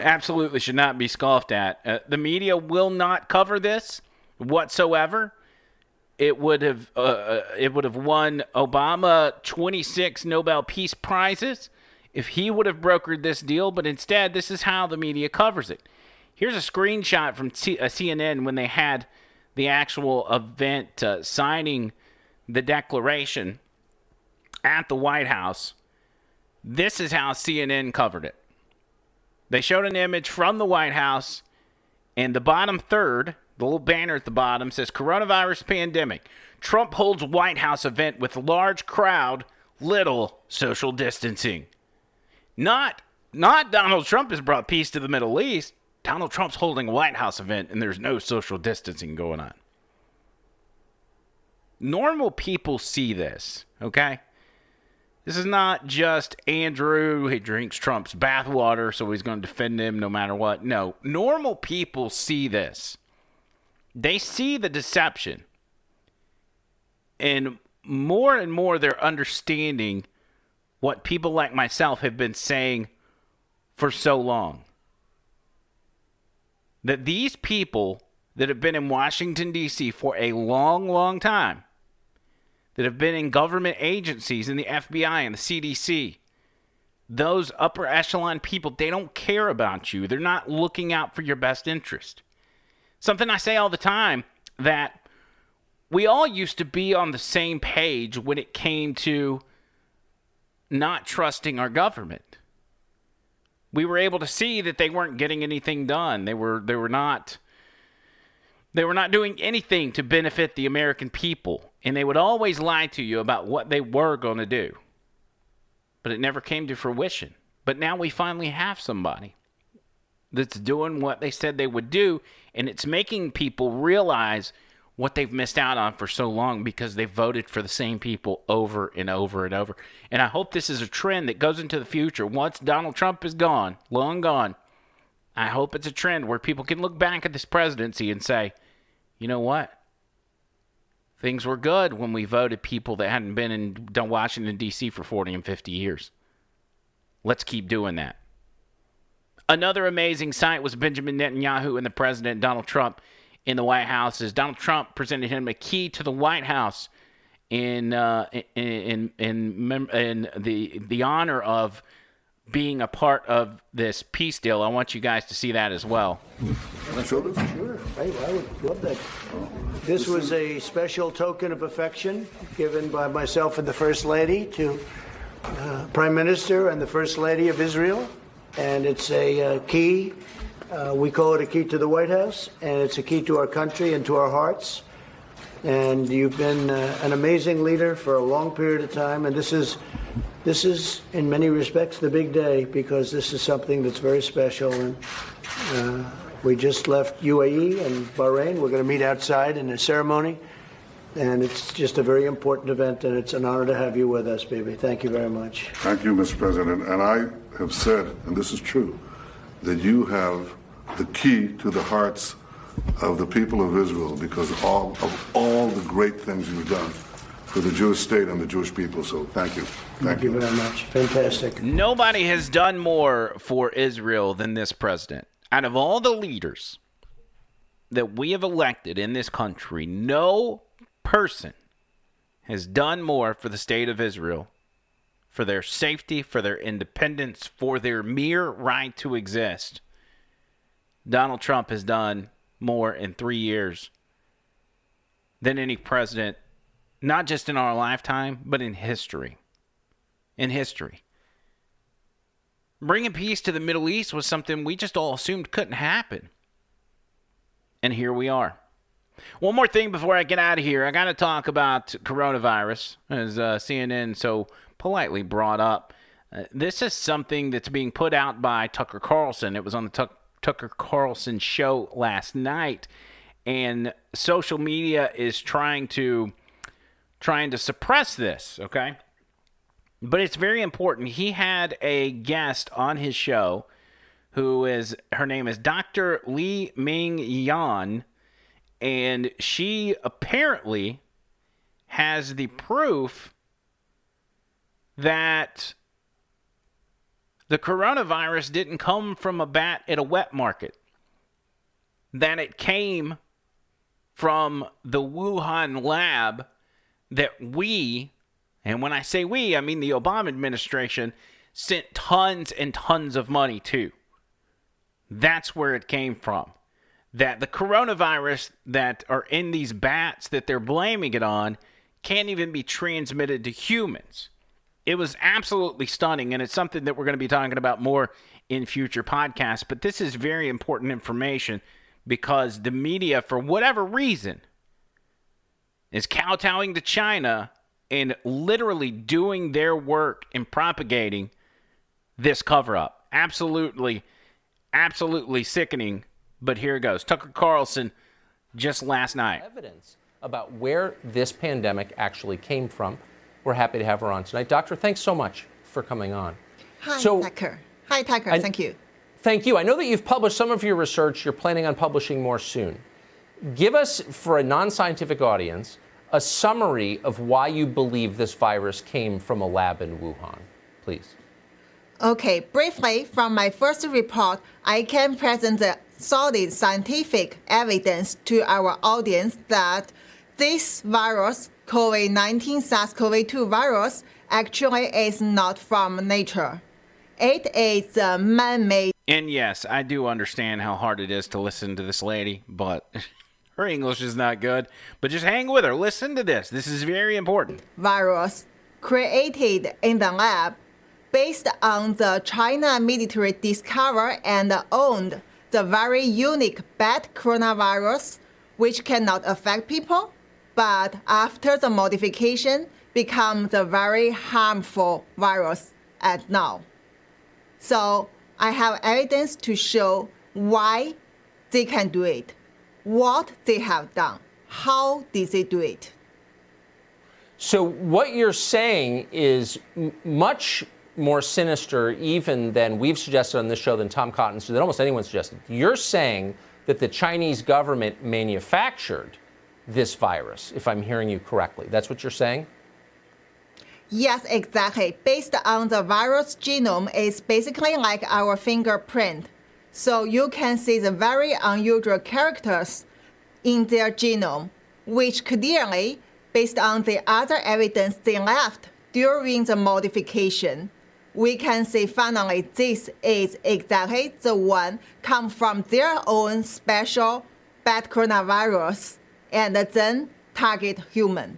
S1: absolutely should not be scoffed at. Uh, the media will not cover this whatsoever. It would have uh, uh it would have won Obama 26 Nobel Peace Prizes if he would have brokered this deal, but instead this is how the media covers it. Here's a screenshot from C- uh, CNN when they had the actual event uh, signing the declaration at the White House. This is how CNN covered it. They showed an image from the White House, and the bottom third, the little banner at the bottom, says Coronavirus Pandemic. Trump holds White House event with large crowd, little social distancing. Not, not Donald Trump has brought peace to the Middle East. Donald Trump's holding a White House event, and there's no social distancing going on. Normal people see this, okay? This is not just Andrew, he drinks Trump's bathwater, so he's going to defend him no matter what. No, normal people see this. They see the deception. And more and more they're understanding what people like myself have been saying for so long. That these people that have been in Washington, D.C. for a long, long time that have been in government agencies, in the FBI and the CDC, those upper echelon people, they don't care about you. They're not looking out for your best interest. Something I say all the time that we all used to be on the same page when it came to not trusting our government. We were able to see that they weren't getting anything done. They were they were not they were not doing anything to benefit the American people, and they would always lie to you about what they were going to do. But it never came to fruition. But now we finally have somebody that's doing what they said they would do, and it's making people realize what they've missed out on for so long because they voted for the same people over and over and over. And I hope this is a trend that goes into the future. Once Donald Trump is gone, long gone, I hope it's a trend where people can look back at this presidency and say, you know what? Things were good when we voted people that hadn't been in Washington, D.C. for 40 and 50 years. Let's keep doing that. Another amazing sight was Benjamin Netanyahu and the president, Donald Trump, in the White House as Donald Trump presented him a key to the White House in uh, in, in in in the the honor of being a part of this peace deal. I want you guys to see that as well.
S8: Sure. I would love that. This was a special token of affection given by myself and the First Lady to uh, Prime Minister and the First Lady of Israel. And it's a uh, key. Uh, we call it a key to the White House, and it's a key to our country and to our hearts. And you've been uh, an amazing leader for a long period of time, and this is this is, in many respects, the big day because this is something that's very special. And uh, we just left UAE and Bahrain. We're going to meet outside in a ceremony. And it's just a very important event, and it's an honor to have you with us, Bibi. Thank you very much.
S11: Thank you, Mr. President. And I have said, and this is true, that you have the key to the hearts of the people of Israel because all, of all the great things you've done for the Jewish state and the Jewish people. So thank you.
S8: Thank, you very much. Fantastic.
S1: Nobody has done more for Israel than this president. Out of all the leaders that we have elected in this country, no person has done more for the state of Israel, for their safety, for their independence, for their mere right to exist. Donald Trump has done more in three years than any president not just in our lifetime, but in history. In history. Bringing peace to the Middle East was something we just all assumed couldn't happen. And here we are. One more thing before I get out of here. I got to talk about coronavirus, as uh, CNN so politely brought up. Uh, this is something that's being put out by Tucker Carlson. It was on the Tuck- Tucker Carlson show last night. And social media is trying to trying to suppress this, okay? But it's very important. He had a guest on his show who is her name is Dr. Li Meng Yan and she apparently has the proof that the coronavirus didn't come from a bat at a wet market, that it came from the Wuhan lab that we, and when I say we, I mean the Obama administration, sent tons and tons of money to. That's where it came from. That the coronavirus that are in these bats that they're blaming it on can't even be transmitted to humans. It was absolutely stunning, and it's something that we're going to be talking about more in future podcasts. But this is very important information because the media, for whatever reason, is kowtowing to China and literally doing their work in propagating this cover up. Absolutely, absolutely sickening. But here it goes. Tucker Carlson just last night.
S12: Evidence about where this pandemic actually came from. We're happy to have her on tonight. Doctor, thanks so much for coming on.
S13: Hi,
S12: So-
S13: Tucker. Hi, Tucker.
S12: I-
S13: Thank you.
S12: Thank you. I know that you've published some of your research. You're planning on publishing more soon. Give us, for a non scientific audience, a summary of why you believe this virus came from a lab in Wuhan, please.
S13: Okay, briefly, from my first report, I can present the solid scientific evidence to our audience that this virus, COVID 19 SARS CoV 2 virus, actually is not from nature. It is man made
S1: And yes, I do understand how hard it is to listen to this lady, but [laughs] her English is not good. But just hang with her. Listen to this. This is very important.
S13: virus created in the lab based on the China military discovered and owned the very unique bat coronavirus, which cannot affect people, but after the modification become the very harmful virus at now. So I have evidence to show why they can do it, what they have done, how did they do it.
S12: So, what you're saying is m- much more sinister even than we've suggested on this show, than Tom Cotton, than almost anyone suggested. You're saying that the Chinese government manufactured this virus, if I'm hearing you correctly. That's what you're saying?
S13: Yes, exactly. Based on the virus genome, it's basically like our fingerprint. So you can see the very unusual characters in their genome, which clearly, based on the other evidence they left during the modification, we can say finally this is exactly the one come from their own special bad coronavirus and then target human.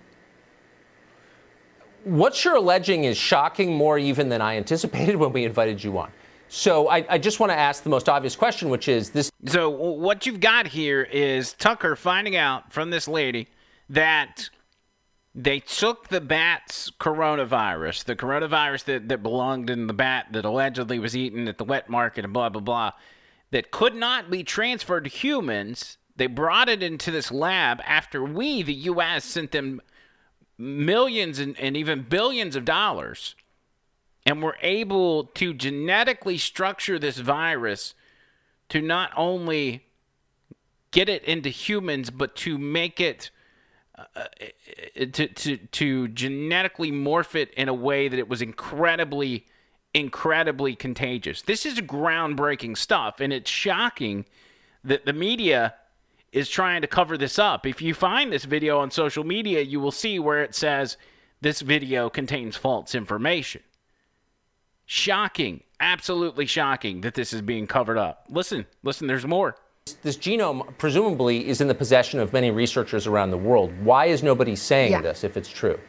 S12: What you're alleging is shocking more even than I anticipated when we invited you on. So I, I just want to ask the most obvious question, which is this.
S1: So what you've got here is Tucker finding out from this lady that they took the bat's coronavirus, the coronavirus that, that belonged in the bat that allegedly was eaten at the wet market and blah, blah, blah, that could not be transferred to humans. They brought it into this lab after we, the U.S., sent them millions and, and even billions of dollars and we're able to genetically structure this virus to not only get it into humans, but to make it uh, to, to to genetically morph it in a way that it was incredibly incredibly contagious. This is groundbreaking stuff and it's shocking that the media is trying to cover this up. If you find this video on social media, you will see where it says this video contains false information. Shocking, absolutely shocking that this is being covered up. Listen, listen, there's more.
S12: This genome presumably is in the possession of many researchers around the world. Why is nobody saying
S13: Yeah.
S12: this if it's true?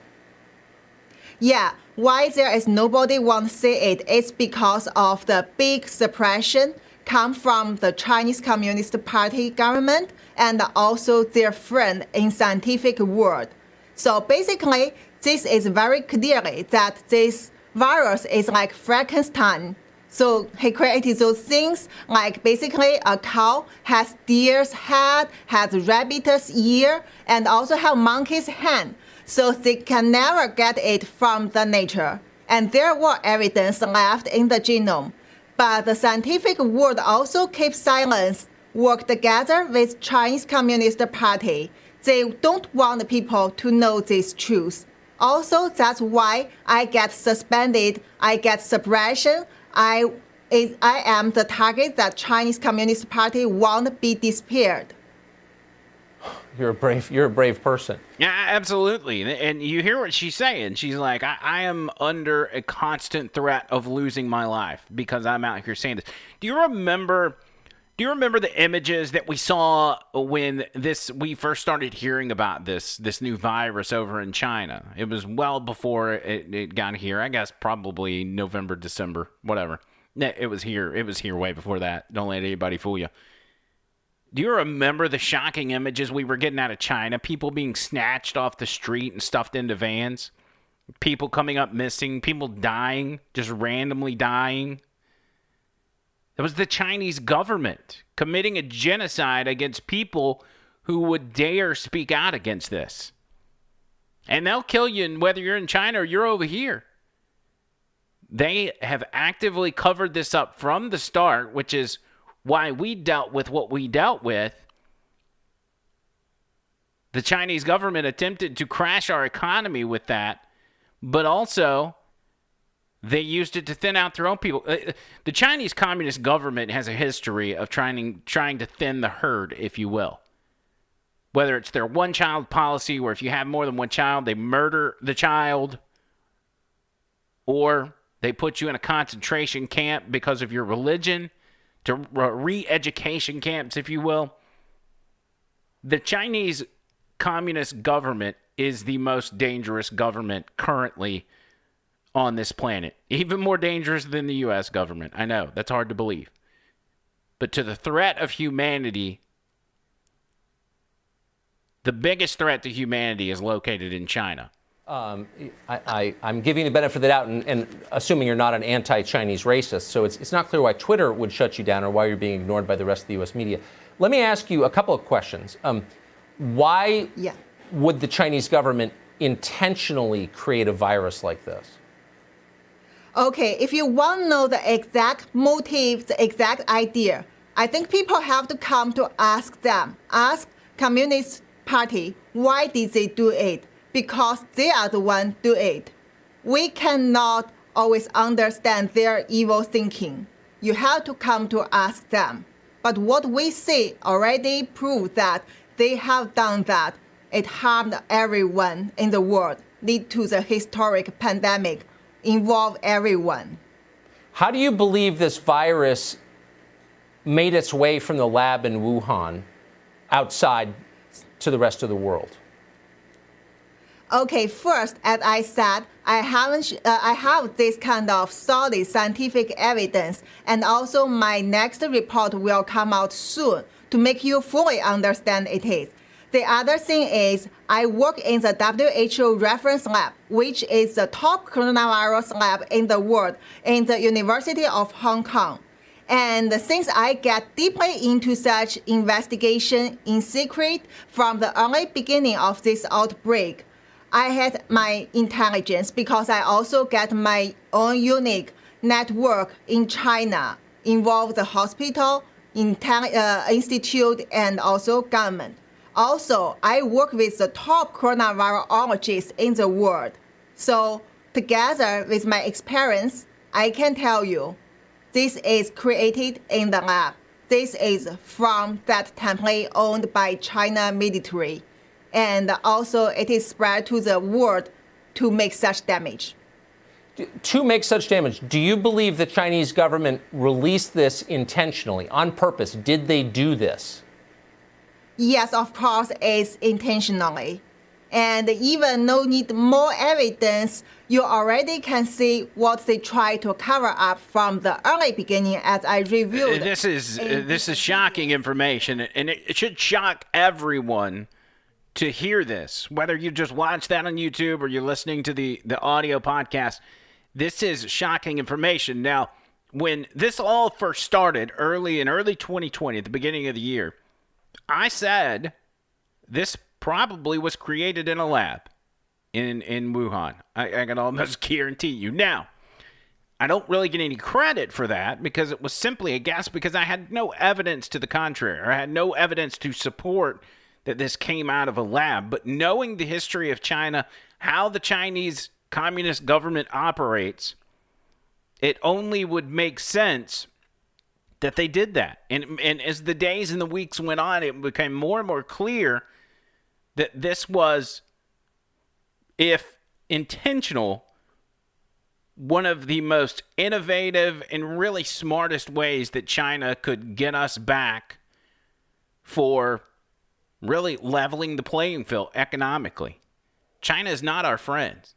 S13: Yeah, why there is nobody want to say it? It's because of the big suppression come from the Chinese Communist Party government and also their friend in scientific world. So basically, this is very clearly that this virus is like Frankenstein. So he created those things like basically a cow has deer's head, has rabbit's ear, and also have monkey's hand. So they can never get it from the nature. And there were evidence left in the genome. But the scientific world also keeps silence, worked together with Chinese Communist Party. They don't want people to know this truth. Also, that's why I get suspended, I get suppression, I, is, I am the target that Chinese Communist Party want be disappeared. [sighs]
S12: You're a brave. You're a brave person.
S1: Yeah, absolutely. And- And you hear what she's saying. She's like, I, I am under a constant threat of losing my life because I'm out here saying this. Do you remember? Do you remember the images that we saw when this we first started hearing about this this new virus over in China? It was well before it, it got here. I guess probably November, December, whatever. It was here. It was here way before that. Don't let anybody fool you. Do you remember the shocking images we were getting out of China? People being snatched off the street and stuffed into vans. People coming up missing. People dying, just randomly dying. It was the Chinese government committing a genocide against people who would dare speak out against this. And they'll kill you whether you're in China or you're over here. They have actively covered this up from the start, which is why we dealt with what we dealt with. The Chinese government attempted to crash our economy with that, but also they used it to thin out their own people. Uh, The Chinese Communist government has a history of trying trying to thin the herd, if you will. Whether it's their one child policy, where if you have more than one child, they murder the child, or they put you in a concentration camp because of your religion, to re education camps, if you will. The Chinese Communist government is the most dangerous government currently on this planet. Even more dangerous than the U.S. government. I know, that's hard to believe. But to the threat of humanity, the biggest threat to humanity is located in China.
S12: Um, I, I, I'm giving you the benefit of the doubt and, and assuming you're not an anti-Chinese racist, so it's, it's not clear why Twitter would shut you down or why you're being ignored by the rest of the U.S. media. Let me ask you a couple of questions. Um, why
S13: Yeah.
S12: would the Chinese government intentionally create a virus like this?
S13: Okay, if you want to know the exact motive, the exact idea, I think people have to come to ask them, ask Communist Party, why did they do it? Because they are the one do it. We cannot always understand their evil thinking. You have to come to ask them. But what we see already proves that they have done that. It harmed everyone in the world, lead to the historic pandemic, involve everyone.
S12: How do you believe this virus made its way from the lab in Wuhan outside to the rest of the world?
S13: Okay, first, as I said, I haven't, uh, I have this kind of solid scientific evidence, and also my next report will come out soon to make you fully understand it is. The other thing is, I work in the WHO reference lab, which is the top coronavirus lab in the world in the University of Hong Kong. And since I get deeply into such investigation in secret from the early beginning of this outbreak, I had my intelligence because I also get my own unique network in China, involve the hospital, uh, institute, and also government. Also, I work with the top coronavirologists in the world. So together with my experience, I can tell you, this is created in the lab. This is from that template owned by China military and also it is spread to the world to make such damage.
S12: To make such damage, do you believe the Chinese government released this intentionally, on purpose? Did they do this?
S13: Yes, of course, it's intentionally. And even no need more evidence, you already can see what they try to cover up from the early beginning as I reviewed.
S1: This is uh, this is shocking information and it should shock everyone to hear this, whether you just watch that on YouTube or you're listening to the, the audio podcast, this is shocking information. Now, when this all first started early in early 2020, at the beginning of the year, I said this probably was created in a lab in, in Wuhan. I, I can almost [laughs] guarantee you. Now, I don't really get any credit for that because it was simply a guess because I had no evidence to the contrary. I had no evidence to support – that this came out of a lab, but knowing the history of China, how the Chinese communist government operates, it only would make sense that they did that. And and as the days and the weeks went on, it became more and more clear that this was if intentional one of the most innovative and really smartest ways that China could get us back for really leveling the playing field economically. China is not our friends.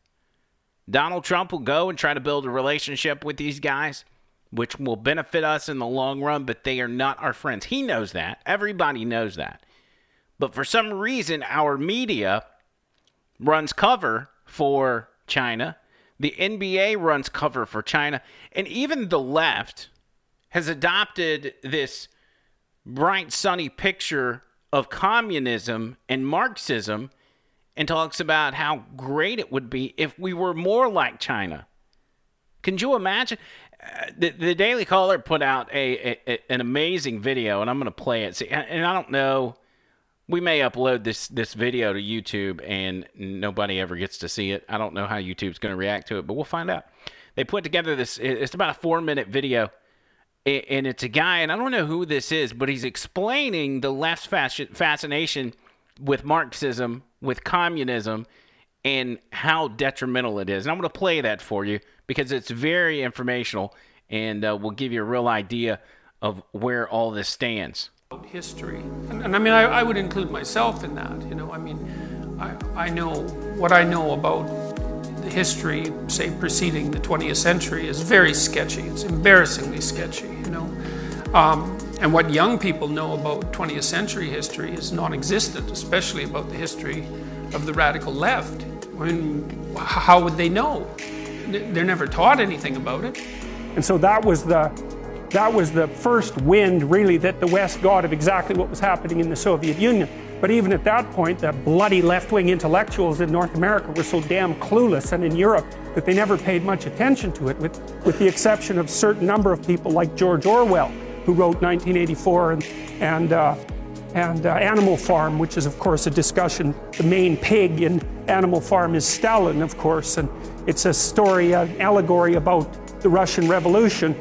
S1: Donald Trump will go and try to build a relationship with these guys, which will benefit us in the long run, but they are not our friends. He knows that. Everybody knows that. But for some reason, our media runs cover for China. The NBA runs cover for China. And even the left has adopted this bright, sunny picture of communism and Marxism and talks about how great it would be if we were more like China. Can you imagine? Uh, the, the, Daily Caller put out a, a, a an amazing video, and I'm going to play it. See, and I don't know, we may upload this this video to YouTube, and nobody ever gets to see it. I don't know how YouTube's going to react to it, but we'll find out. They put together this. It's about a four minute video and it's a guy, and I don't know who this is, but he's explaining the left's fascination with Marxism, with communism, and how detrimental it is. And I'm going to play that for you because it's very informational and uh, will give you a real idea of where all this stands.
S14: History, and, and I mean, I, I, would include myself in that. You know, I mean, I, I know what I know about the history, say, preceding the 20th century is very sketchy. It's embarrassingly sketchy, you know. Um, and what young people know about 20th century history is non-existent, especially about the history of the radical left. I mean, how would they know? They're never taught anything about it.
S15: And so that was the that was the first wind really that the West got of exactly what was happening in the Soviet Union. But even at that point, the bloody left wing intellectuals in North America were so damn clueless, and in Europe, that they never paid much attention to it, with, with the exception of a certain number of people like George Orwell, who wrote 1984 and, and, uh, and uh, Animal Farm, which is, of course, a discussion. The main pig in Animal Farm is Stalin, of course, and it's a story, an allegory about the Russian Revolution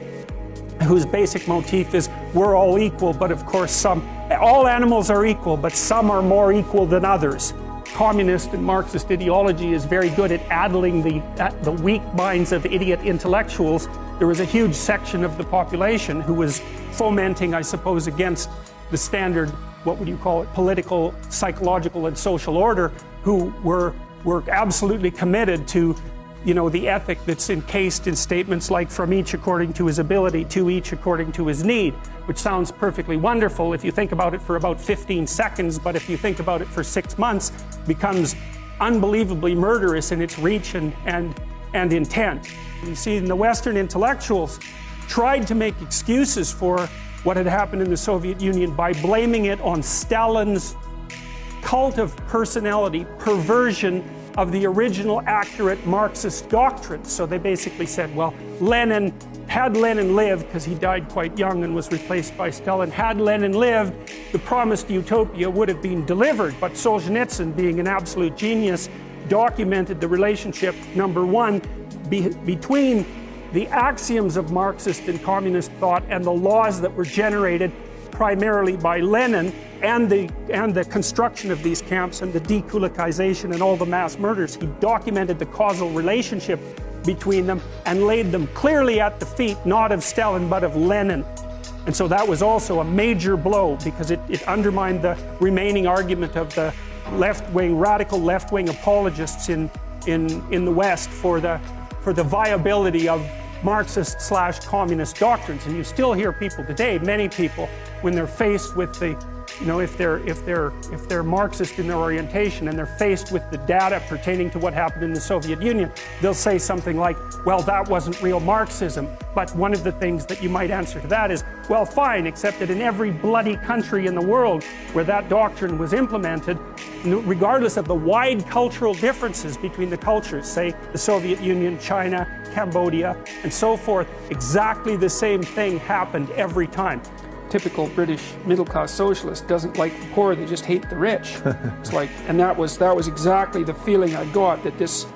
S15: whose basic motif is we're all equal, but of course some, all animals are equal, but some are more equal than others. Communist and Marxist ideology is very good at addling the, at the weak minds of idiot intellectuals. There was a huge section of the population who was fomenting, I suppose, against the standard, what would you call it, political, psychological, and social order, who were, were absolutely committed to you know, the ethic that's encased in statements like from each according to his ability, to each according to his need, which sounds perfectly wonderful if you think about it for about 15 seconds, but if you think about it for six months, becomes unbelievably murderous in its reach and, and, and intent. You see, the Western intellectuals tried to make excuses for what had happened in the Soviet Union by blaming it on Stalin's cult of personality, perversion of the original accurate Marxist doctrine. So they basically said, well, Lenin, had Lenin lived, because he died quite young and was replaced by Stalin, had Lenin lived, the promised utopia would have been delivered. But Solzhenitsyn, being an absolute genius, documented the relationship, number one, be, between the axioms of Marxist and communist thought and the laws that were generated primarily by Lenin and the, and the construction of these camps and the dekulakization and all the mass murders. He documented the causal relationship between them and laid them clearly at the feet, not of Stalin, but of Lenin. And so that was also a major blow because it, it undermined the remaining argument of the left wing, radical left wing apologists in, in, in the West for the, for the viability of Marxist slash communist doctrines. And you still hear people today, many people, when they're faced with the you know, if they're if they're if they're Marxist in their orientation and they're faced with the data pertaining to what happened in the Soviet Union, they'll say something like, "Well, that wasn't real Marxism." But one of the things that you might answer to that is, "Well, fine, except that in every bloody country in the world where that doctrine was implemented, regardless of the wide cultural differences between the cultures, say the Soviet Union, China, Cambodia, and so forth, exactly the same thing happened every time." Typical British middle class socialist doesn't like the poor, they just hate the rich. [laughs] it's like, and that was that was exactly the feeling I got that this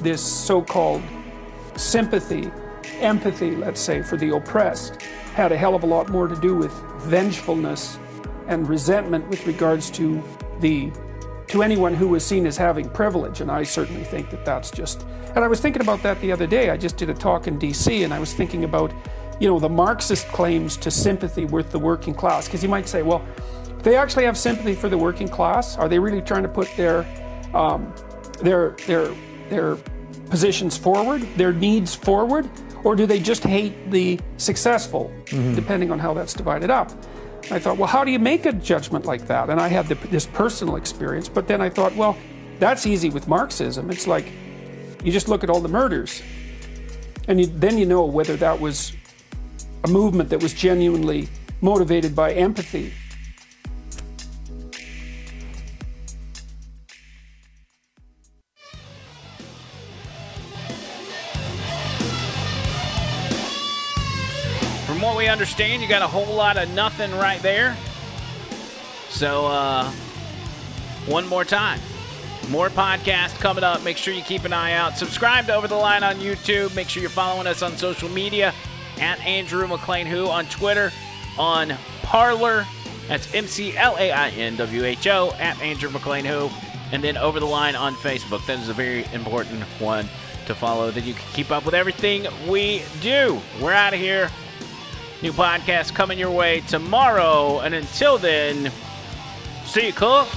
S15: this so-called sympathy, empathy, let's say, for the oppressed had a hell of a lot more to do with vengefulness and resentment with regards to the to anyone who was seen as having privilege and I certainly think that that's just and I was thinking about that the other day I just did a talk in DC and I was thinking about you know, the Marxist claims to sympathy with the working class. Because you might say, well, they actually have sympathy for the working class. Are they really trying to put their um, their their their positions forward, their needs forward, or do they just hate the successful, mm-hmm. depending on how that's divided up? I thought, well, how do you make a judgment like that? And I had the, this personal experience, but then I thought, well, that's easy with Marxism. It's like you just look at all the murders, and you, then you know whether that was a movement that was genuinely motivated by empathy.
S1: From what we understand, you got a whole lot of nothing right there. So, uh, one more time. More podcasts coming up. Make sure you keep an eye out. Subscribe to Over the Line on YouTube. Make sure you're following us on social media at Andrew McLain Who on Twitter, on Parler. That's M C L A I N W H O at Andrew McLain Who. And then over the line on Facebook. That is a very important one to follow. that you can keep up with everything we do. We're out of here. New podcast coming your way tomorrow. And until then, see you, Cook.